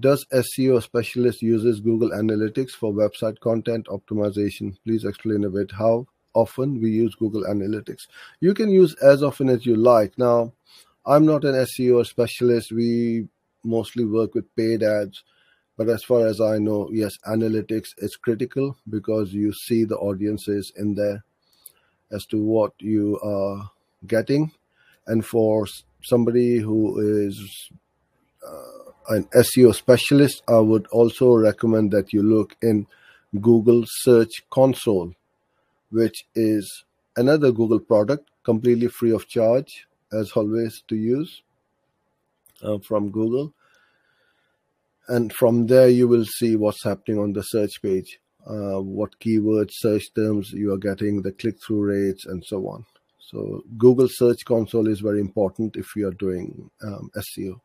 does SEO specialist uses Google Analytics for website content optimization? Please explain a bit how often we use Google Analytics. You can use as often as you like. Now, I'm not an SEO specialist. We mostly work with paid ads. But as far as I know, yes, analytics is critical because you see the audiences in there as to what you are getting. And for somebody who is uh, an SEO specialist, I would also recommend that you look in Google Search Console, which is another Google product completely free of charge, as always, to use uh, from Google. And from there, you will see what's happening on the search page, uh, what keywords, search terms you are getting, the click through rates, and so on. So Google Search Console is very important if you are doing um, SEO.